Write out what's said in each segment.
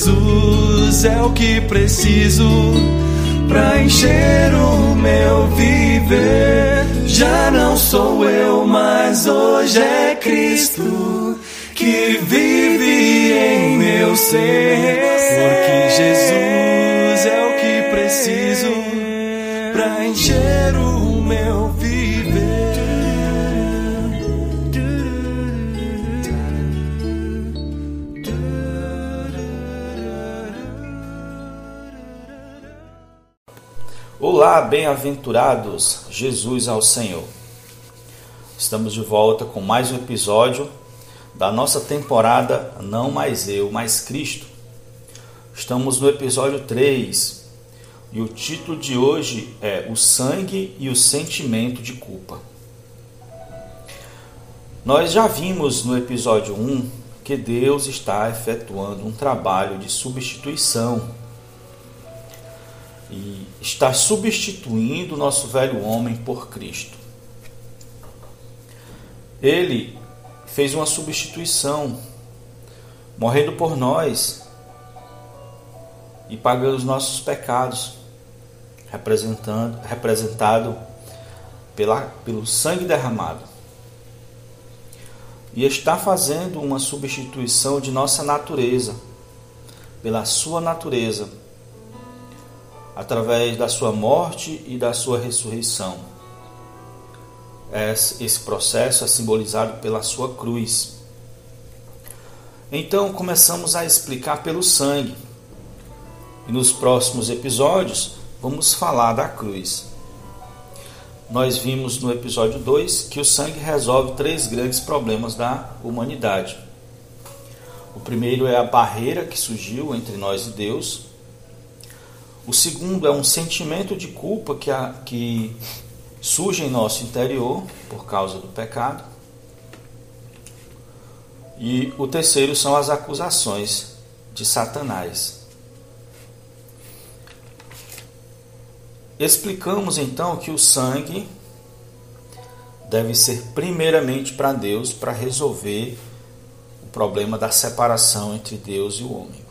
Jesus é o que preciso pra encher o meu viver. Já não sou eu, mas hoje é Cristo que vive em meu ser. Porque Jesus é o que preciso pra encher o meu Olá, bem-aventurados, Jesus ao Senhor. Estamos de volta com mais um episódio da nossa temporada Não Mais Eu, Mais Cristo. Estamos no episódio 3 e o título de hoje é O Sangue e o Sentimento de Culpa. Nós já vimos no episódio 1 que Deus está efetuando um trabalho de substituição está substituindo o nosso velho homem por Cristo. Ele fez uma substituição, morrendo por nós e pagando os nossos pecados, representando, representado pela, pelo sangue derramado. E está fazendo uma substituição de nossa natureza, pela sua natureza através da sua morte e da sua ressurreição. Esse processo é simbolizado pela sua cruz. Então começamos a explicar pelo sangue. E nos próximos episódios vamos falar da cruz. Nós vimos no episódio 2 que o sangue resolve três grandes problemas da humanidade. O primeiro é a barreira que surgiu entre nós e Deus, o segundo é um sentimento de culpa que, a, que surge em nosso interior por causa do pecado. E o terceiro são as acusações de Satanás. Explicamos então que o sangue deve ser primeiramente para Deus para resolver o problema da separação entre Deus e o homem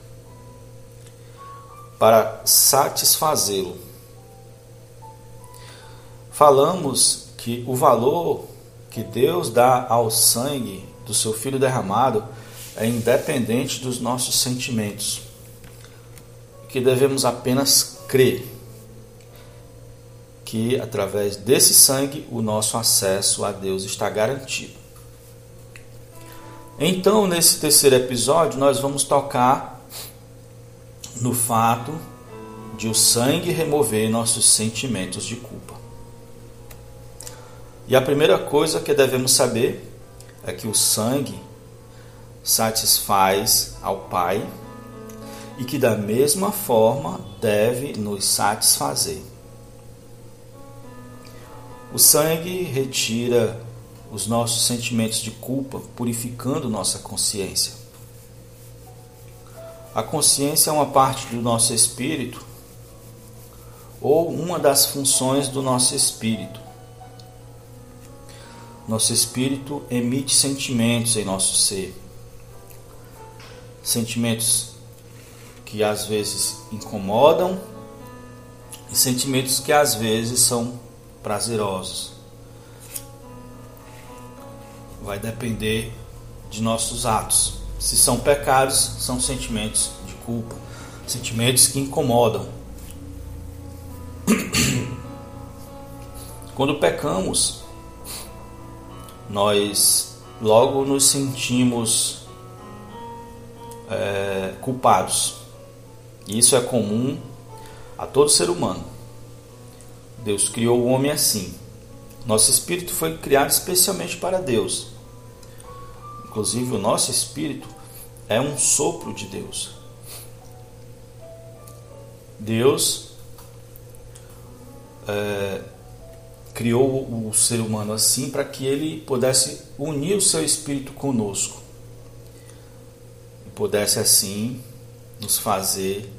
para satisfazê-lo. Falamos que o valor que Deus dá ao sangue do seu Filho derramado é independente dos nossos sentimentos, que devemos apenas crer que através desse sangue o nosso acesso a Deus está garantido. Então, nesse terceiro episódio, nós vamos tocar no fato de o sangue remover nossos sentimentos de culpa. E a primeira coisa que devemos saber é que o sangue satisfaz ao Pai e que da mesma forma deve nos satisfazer. O sangue retira os nossos sentimentos de culpa, purificando nossa consciência. A consciência é uma parte do nosso espírito ou uma das funções do nosso espírito. Nosso espírito emite sentimentos em nosso ser. Sentimentos que às vezes incomodam e sentimentos que às vezes são prazerosos. Vai depender de nossos atos. Se são pecados, são sentimentos de culpa, sentimentos que incomodam. Quando pecamos, nós logo nos sentimos é, culpados. Isso é comum a todo ser humano. Deus criou o homem assim. Nosso espírito foi criado especialmente para Deus. Inclusive, o nosso espírito é um sopro de Deus. Deus é, criou o ser humano assim para que ele pudesse unir o seu espírito conosco e pudesse assim nos fazer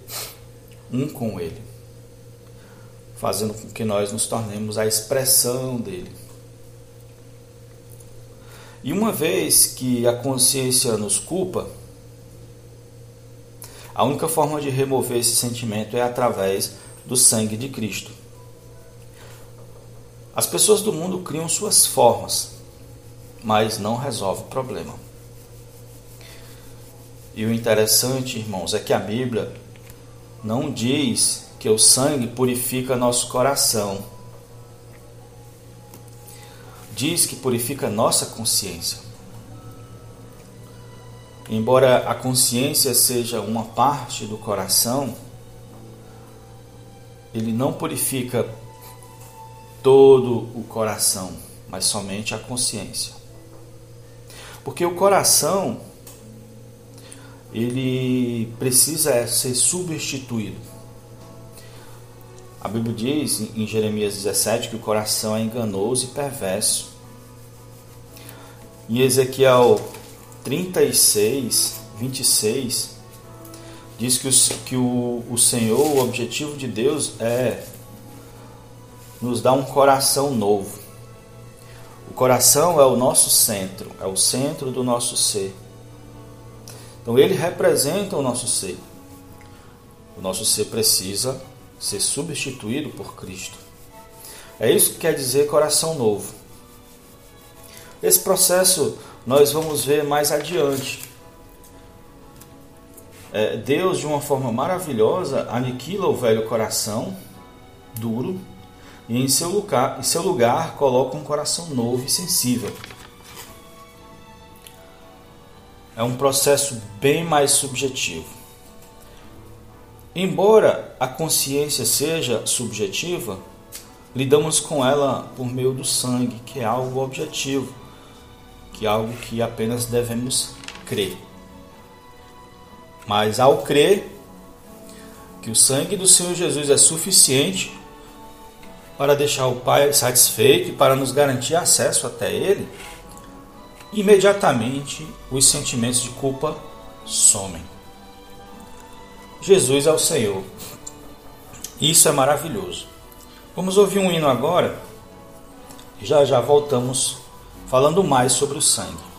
um com ele, fazendo com que nós nos tornemos a expressão dele. E uma vez que a consciência nos culpa, A única forma de remover esse sentimento é através do sangue de Cristo. As pessoas do mundo criam suas formas, mas não resolve o problema. E o interessante, irmãos, é que a Bíblia não diz que o sangue purifica nosso coração. Diz que purifica nossa consciência. Embora a consciência seja uma parte do coração, ele não purifica todo o coração, mas somente a consciência. Porque o coração ele precisa ser substituído. A Bíblia diz em Jeremias 17 que o coração é enganoso e perverso. Em Ezequiel 36, 26, diz que, o, que o, o Senhor, o objetivo de Deus é nos dar um coração novo. O coração é o nosso centro, é o centro do nosso ser. Então ele representa o nosso ser. O nosso ser precisa ser substituído por Cristo. É isso que quer dizer coração novo. Esse processo nós vamos ver mais adiante. É, Deus, de uma forma maravilhosa, aniquila o velho coração duro e em seu lugar, em seu lugar coloca um coração novo e sensível. É um processo bem mais subjetivo. Embora a consciência seja subjetiva, lidamos com ela por meio do sangue, que é algo objetivo, que é algo que apenas devemos crer. Mas ao crer que o sangue do Senhor Jesus é suficiente para deixar o Pai satisfeito e para nos garantir acesso até Ele, imediatamente os sentimentos de culpa somem. Jesus é o Senhor. Isso é maravilhoso. Vamos ouvir um hino agora já já voltamos falando mais sobre o sangue.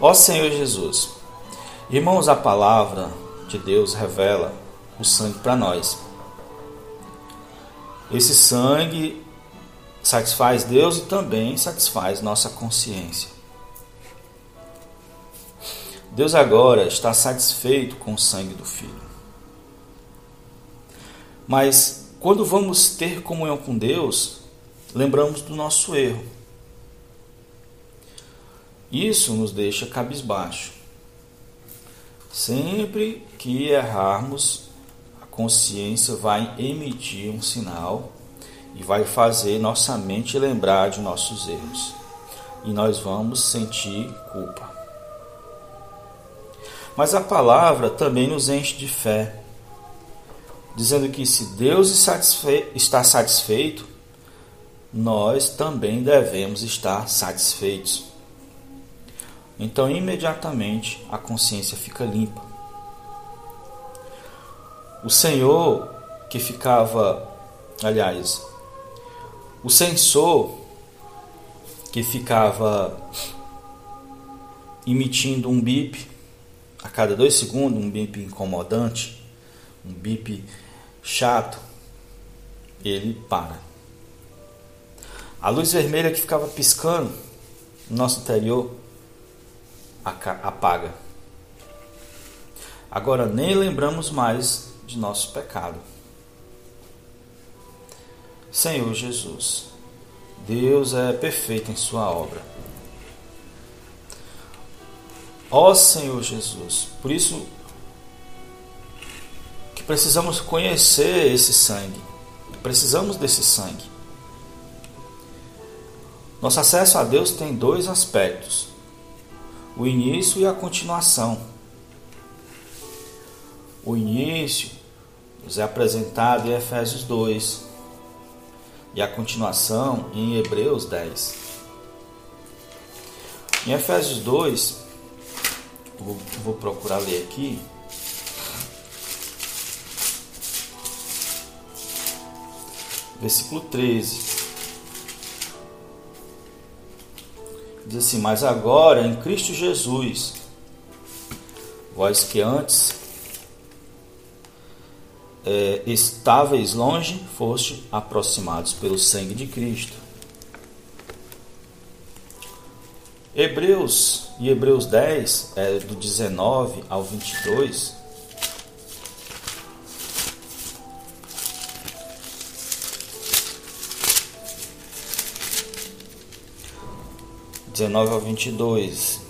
Ó Senhor Jesus, irmãos, a palavra de Deus revela o sangue para nós. Esse sangue satisfaz Deus e também satisfaz nossa consciência. Deus agora está satisfeito com o sangue do Filho. Mas quando vamos ter comunhão com Deus, lembramos do nosso erro. Isso nos deixa cabisbaixo. Sempre que errarmos, a consciência vai emitir um sinal e vai fazer nossa mente lembrar de nossos erros. E nós vamos sentir culpa. Mas a palavra também nos enche de fé, dizendo que se Deus está satisfeito, nós também devemos estar satisfeitos. Então, imediatamente, a consciência fica limpa. O Senhor que ficava, aliás, o sensor que ficava emitindo um bip a cada dois segundos, um bip incomodante, um bip chato, ele para. A luz vermelha que ficava piscando no nosso interior apaga. Agora nem lembramos mais de nosso pecado. Senhor Jesus, Deus é perfeito em Sua obra. Ó Senhor Jesus, por isso que precisamos conhecer esse sangue, precisamos desse sangue. Nosso acesso a Deus tem dois aspectos: o início e a continuação. O início nos é apresentado em Efésios 2 e a continuação em Hebreus 10. Em Efésios 2, vou, vou procurar ler aqui. Versículo 13. Diz assim: Mas agora em Cristo Jesus, vós que antes é, estáveis longe, foste aproximados pelo sangue de Cristo. Hebreus e Hebreus 10, é, do 19 ao 22. Dezenove ao vinte e dois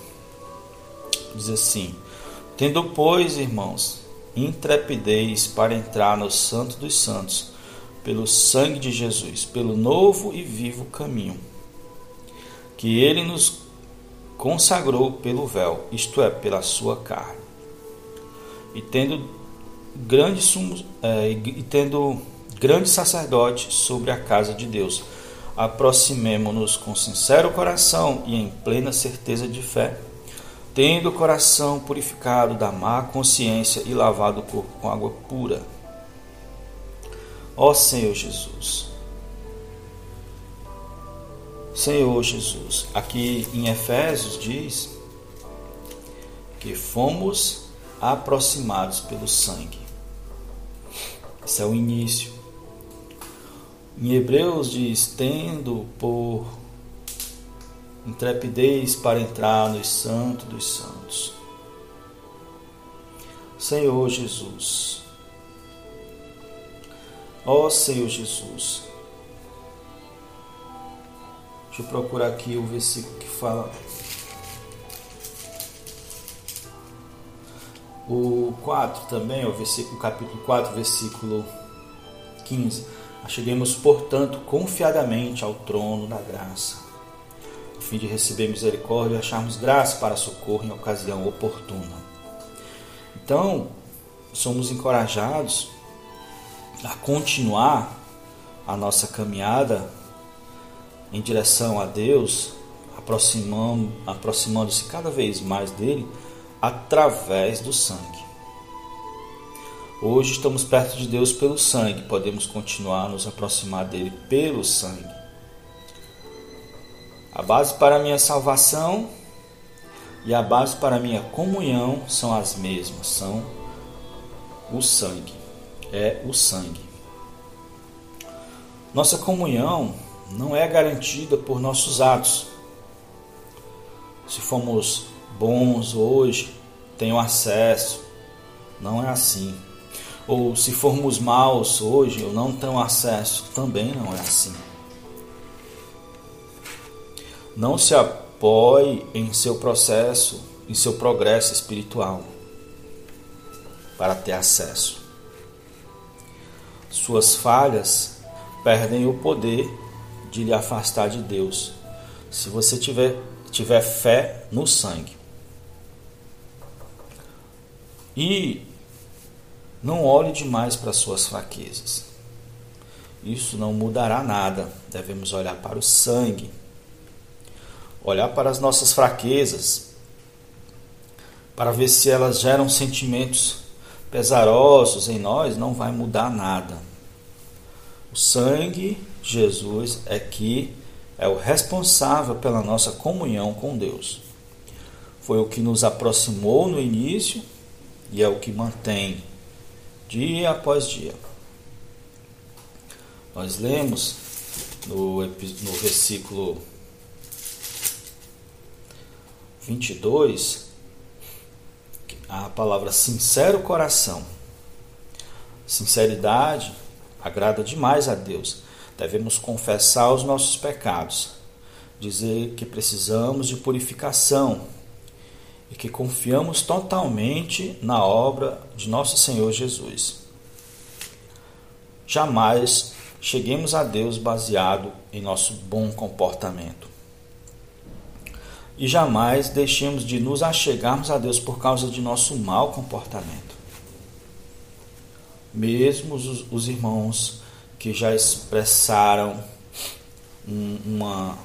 diz assim: Tendo, pois, irmãos, intrepidez para entrar no Santo dos Santos, pelo sangue de Jesus, pelo novo e vivo caminho, que ele nos consagrou pelo véu, isto é, pela sua carne. E tendo grande sumo, é, e tendo grande sacerdote sobre a casa de Deus, aproximemo-nos com sincero coração e em plena certeza de fé tendo o coração purificado da má consciência e lavado o corpo com água pura. Ó Senhor Jesus. Senhor Jesus, aqui em Efésios diz que fomos aproximados pelo sangue. Esse é o início. Em Hebreus diz: tendo por intrepidez para entrar no Santo dos Santos. Senhor Jesus, ó Senhor Jesus, deixa eu procurar aqui o versículo que fala. O 4 também, o versículo, capítulo 4, versículo 15. Cheguemos, portanto, confiadamente ao trono da graça fim de receber misericórdia e acharmos graça para socorro em ocasião oportuna. Então, somos encorajados a continuar a nossa caminhada em direção a Deus, aproximando, aproximando-se cada vez mais dele através do sangue. Hoje estamos perto de Deus pelo sangue, podemos continuar a nos aproximar dele pelo sangue. A base para a minha salvação e a base para a minha comunhão são as mesmas, são o sangue. É o sangue. Nossa comunhão não é garantida por nossos atos. Se fomos bons hoje, tenho acesso. Não é assim. Ou se formos maus hoje, eu não tenho acesso. Também não é assim. Não se apoie em seu processo, em seu progresso espiritual para ter acesso. Suas falhas perdem o poder de lhe afastar de Deus, se você tiver, tiver fé no sangue. E não olhe demais para suas fraquezas. Isso não mudará nada. Devemos olhar para o sangue, olhar para as nossas fraquezas, para ver se elas geram sentimentos pesarosos em nós, não vai mudar nada. O sangue, Jesus, é que é o responsável pela nossa comunhão com Deus. Foi o que nos aproximou no início e é o que mantém dia após dia. Nós lemos no, no versículo 22 a palavra sincero coração. Sinceridade agrada demais a Deus. Devemos confessar os nossos pecados, dizer que precisamos de purificação e que confiamos totalmente na obra de nosso Senhor Jesus. Jamais cheguemos a Deus baseado em nosso bom comportamento. E jamais deixemos de nos achegarmos a Deus por causa de nosso mau comportamento. Mesmo os, os irmãos que já expressaram uma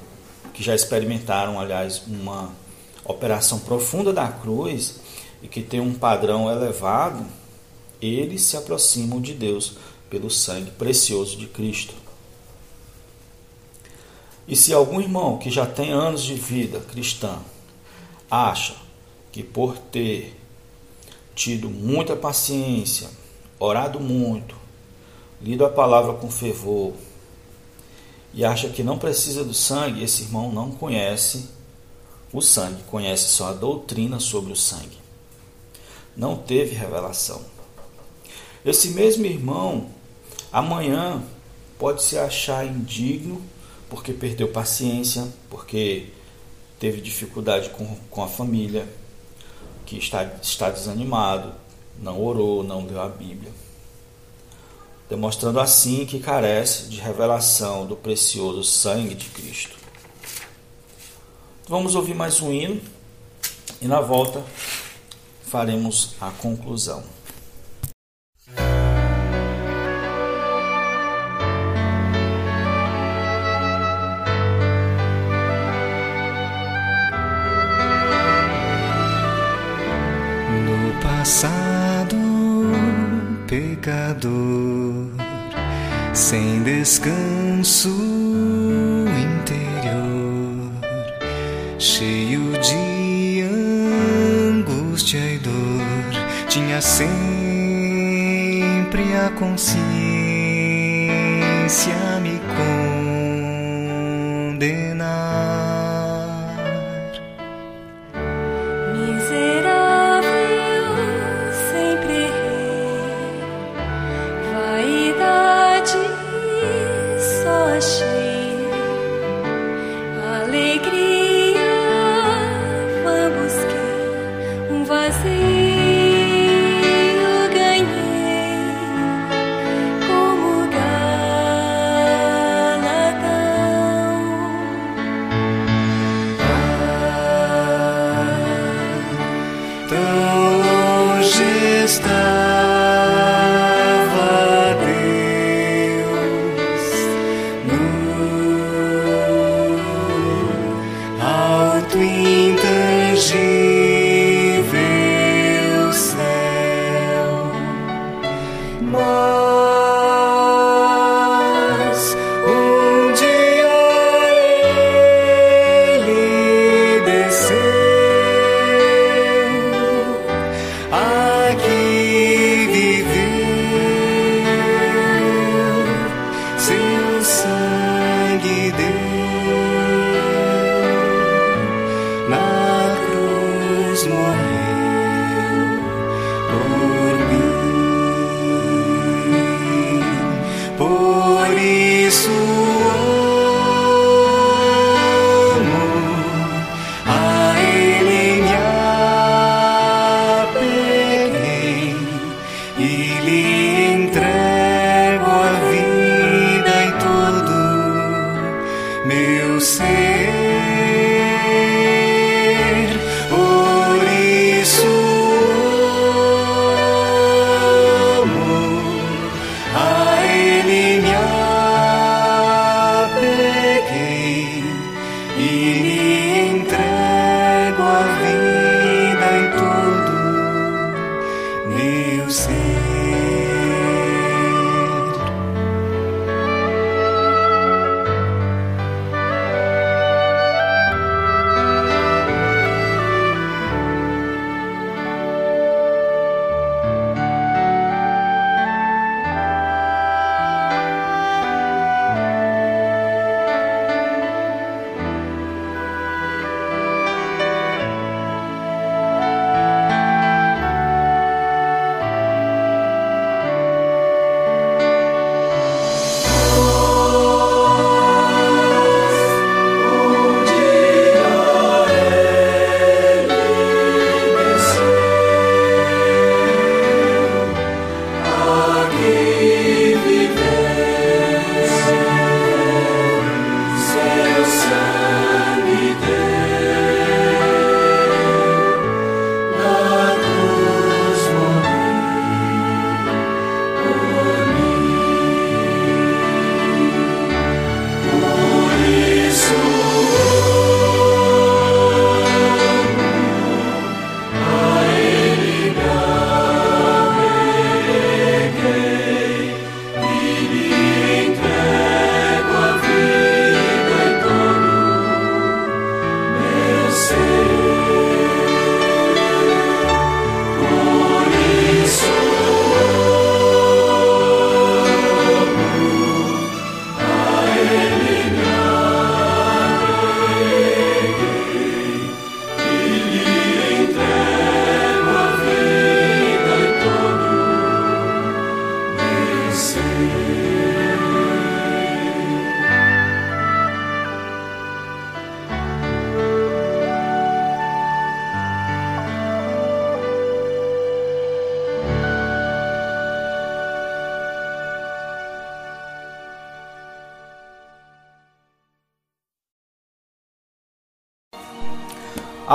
que já experimentaram, aliás, uma operação profunda da cruz e que tem um padrão elevado, eles se aproximam de Deus pelo sangue precioso de Cristo. E se algum irmão que já tem anos de vida cristã acha que por ter tido muita paciência, orado muito, lido a palavra com fervor e acha que não precisa do sangue, esse irmão não conhece o sangue, conhece só a doutrina sobre o sangue. Não teve revelação. Esse mesmo irmão, amanhã, pode se achar indigno porque perdeu paciência, porque teve dificuldade com, com a família, que está, está desanimado, não orou, não leu a Bíblia. Demonstrando assim que carece de revelação do precioso sangue de Cristo. Vamos ouvir mais um hino e na volta faremos a conclusão. No passado, pecador, sem descanso cheio de angústia e dor, tinha sempre a consciência me estás.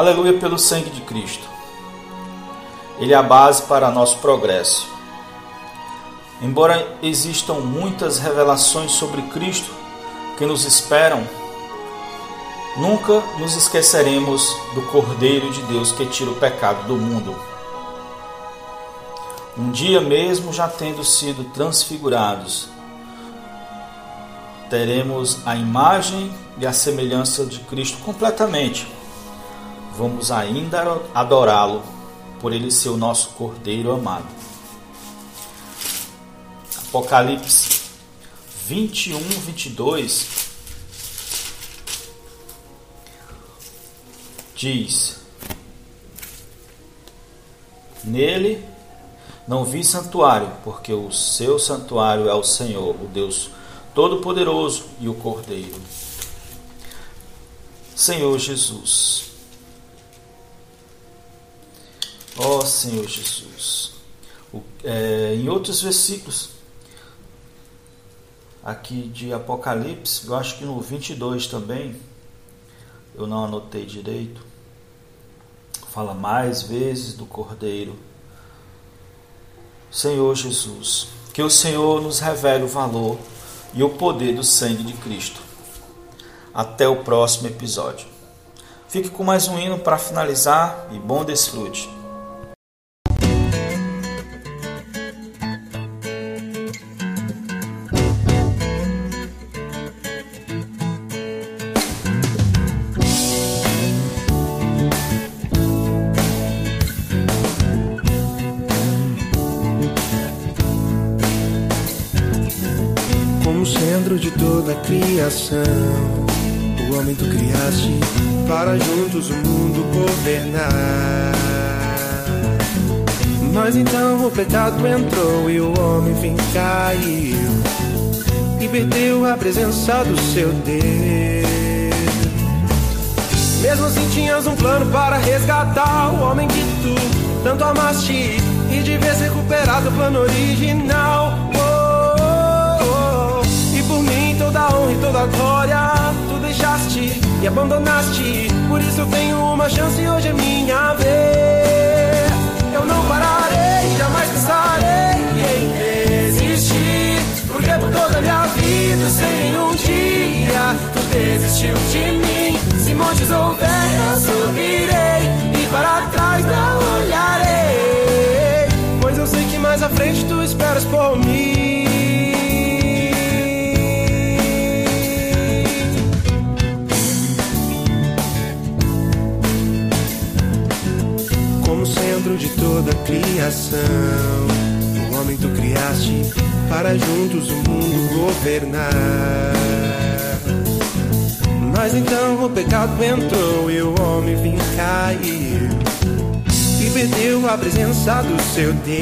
Aleluia pelo sangue de Cristo. Ele é a base para nosso progresso. Embora existam muitas revelações sobre Cristo que nos esperam, nunca nos esqueceremos do Cordeiro de Deus que tira o pecado do mundo. Um dia mesmo já tendo sido transfigurados, teremos a imagem e a semelhança de Cristo completamente. Vamos ainda adorá-lo por ele ser o nosso Cordeiro amado. Apocalipse 21, 22 diz: Nele não vi santuário, porque o seu santuário é o Senhor, o Deus Todo-Poderoso e o Cordeiro. Senhor Jesus. Ó oh, Senhor Jesus. O, é, em outros versículos, aqui de Apocalipse, eu acho que no 22 também, eu não anotei direito, fala mais vezes do Cordeiro. Senhor Jesus, que o Senhor nos revele o valor e o poder do sangue de Cristo. Até o próximo episódio. Fique com mais um hino para finalizar e bom desfrute. Criação. O homem tu criaste para juntos o mundo governar. Mas então o pecado entrou e o homem fim caiu e perdeu a presença do seu Deus. Mesmo assim tinhas um plano para resgatar o homem que tu tanto amaste e de vez recuperar o plano original. Toda a honra e toda a glória tu deixaste e abandonaste. Por isso tenho uma chance e hoje é minha vez. Eu não pararei, jamais pensarei em desistir. Porque por toda minha vida, sem um dia, tu desistiu de mim. Se montes houver, eu subirei e para trás não olharei. Pois eu sei que mais à frente tu esperas por mim. Centro de toda a criação. O homem tu criaste para juntos o mundo governar. Mas então o pecado entrou e o homem vinha cair e perdeu a presença do seu Deus.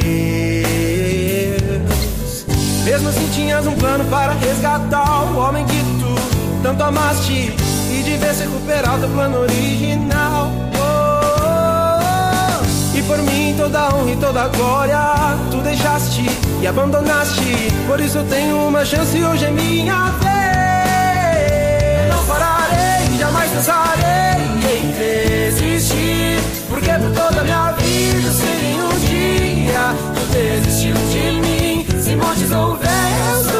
Mesmo assim tinhas um plano para resgatar o homem que tu tanto amaste e de vez recuperar o plano original por mim toda honra e toda glória tu deixaste e abandonaste. Por isso tenho uma chance e hoje é minha vez. Não pararei, jamais pensarei em desistir. Porque por toda a minha vida, sem um dia, tu desistiu de mim. Se montes houver, eu subirei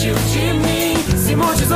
desistiu de mim. Se montes